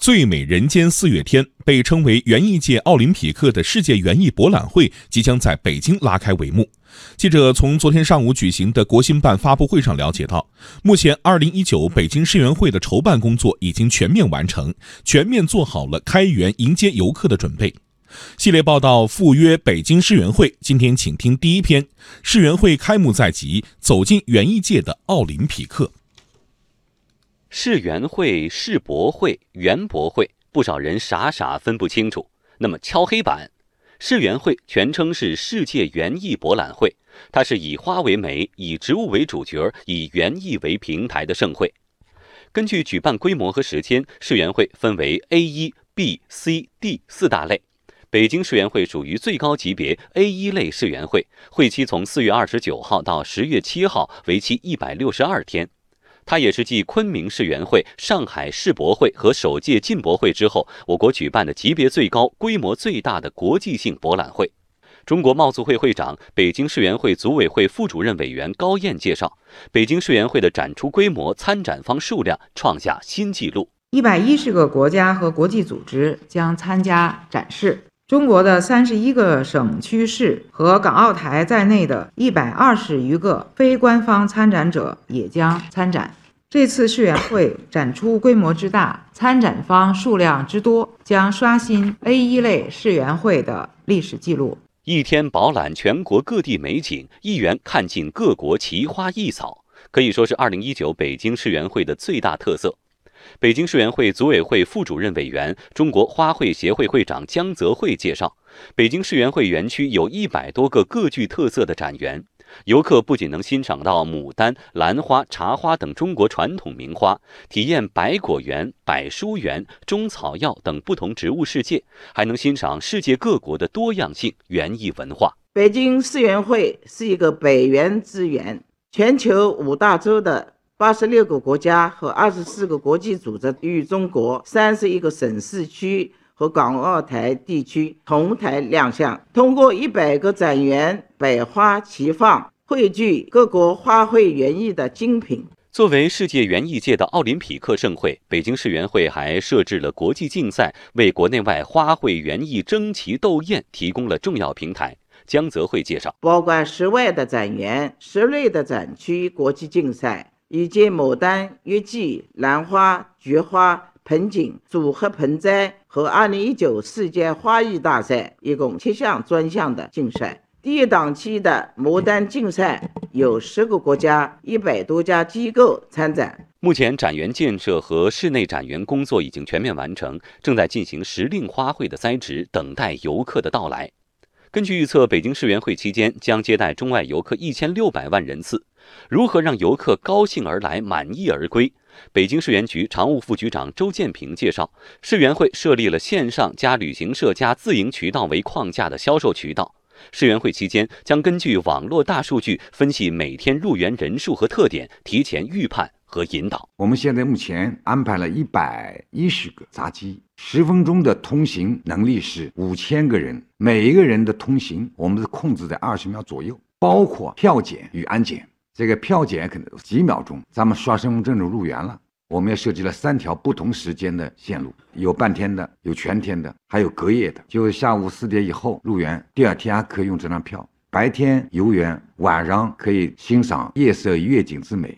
最美人间四月天，被称为园艺界奥林匹克的世界园艺博览会即将在北京拉开帷幕。记者从昨天上午举行的国新办发布会上了解到，目前2019北京世园会的筹办工作已经全面完成，全面做好了开园迎接游客的准备。系列报道赴约北京世园会，今天请听第一篇：世园会开幕在即，走进园艺界的奥林匹克。世园会、世博会、园博会，不少人傻傻分不清楚。那么敲黑板，世园会全称是世界园艺博览会，它是以花为媒、以植物为主角、以园艺为平台的盛会。根据举办规模和时间，世园会分为 A 一、B、C、D 四大类。北京世园会属于最高级别 A 一类世园会，会期从四月二十九号到十月七号，为期一百六十二天。它也是继昆明世园会、上海世博会和首届进博会之后，我国举办的级别最高、规模最大的国际性博览会。中国贸促会会长、北京世园会组委会副主任委员高燕介绍，北京世园会的展出规模、参展方数量创下新纪录，一百一十个国家和国际组织将参加展示，中国的三十一个省区市和港澳台在内的一百二十余个非官方参展者也将参展。这次世园会展出规模之大，参展方数量之多，将刷新 A 一类世园会的历史记录。一天饱览全国各地美景，一园看尽各国奇花异草，可以说是2019北京世园会的最大特色。北京世园会组委会副主任委员、中国花卉协会会长江泽慧介绍，北京世园会园区有一百多个各具特色的展园。游客不仅能欣赏到牡丹、兰花、茶花等中国传统名花，体验百果园、百书园、中草药等不同植物世界，还能欣赏世界各国的多样性园艺文化。北京世园会是一个北园之园，全球五大洲的八十六个国家和二十四个国际组织与中国三十一个省市区。和港澳台地区同台亮相，通过一百个展园，百花齐放，汇聚各国花卉园艺的精品。作为世界园艺界的奥林匹克盛会，北京世园会还设置了国际竞赛，为国内外花卉园艺争奇斗艳提供了重要平台。江泽慧介绍，包括室外的展园、室内的展区国际竞赛，以及牡丹、月季、兰花、菊花。盆景组合盆栽和二零一九世界花艺大赛，一共七项专项的竞赛。第一档期的牡丹竞赛有十个国家、一百多家机构参展。目前展园建设和室内展园工作已经全面完成，正在进行时令花卉的栽植，等待游客的到来。根据预测，北京世园会期间将接待中外游客一千六百万人次。如何让游客高兴而来、满意而归？北京世园局常务副局长周建平介绍，世园会设立了线上加旅行社加自营渠道为框架的销售渠道。世园会期间将根据网络大数据分析每天入园人数和特点，提前预判和引导。我们现在目前安排了一百一十个闸机。十分钟的通行能力是五千个人，每一个人的通行我们是控制在二十秒左右，包括票检与安检。这个票检可能几秒钟，咱们刷身份证就入园了。我们也设计了三条不同时间的线路，有半天的，有全天的，还有隔夜的。就下午四点以后入园，第二天还可以用这张票。白天游园，晚上可以欣赏夜色月景之美。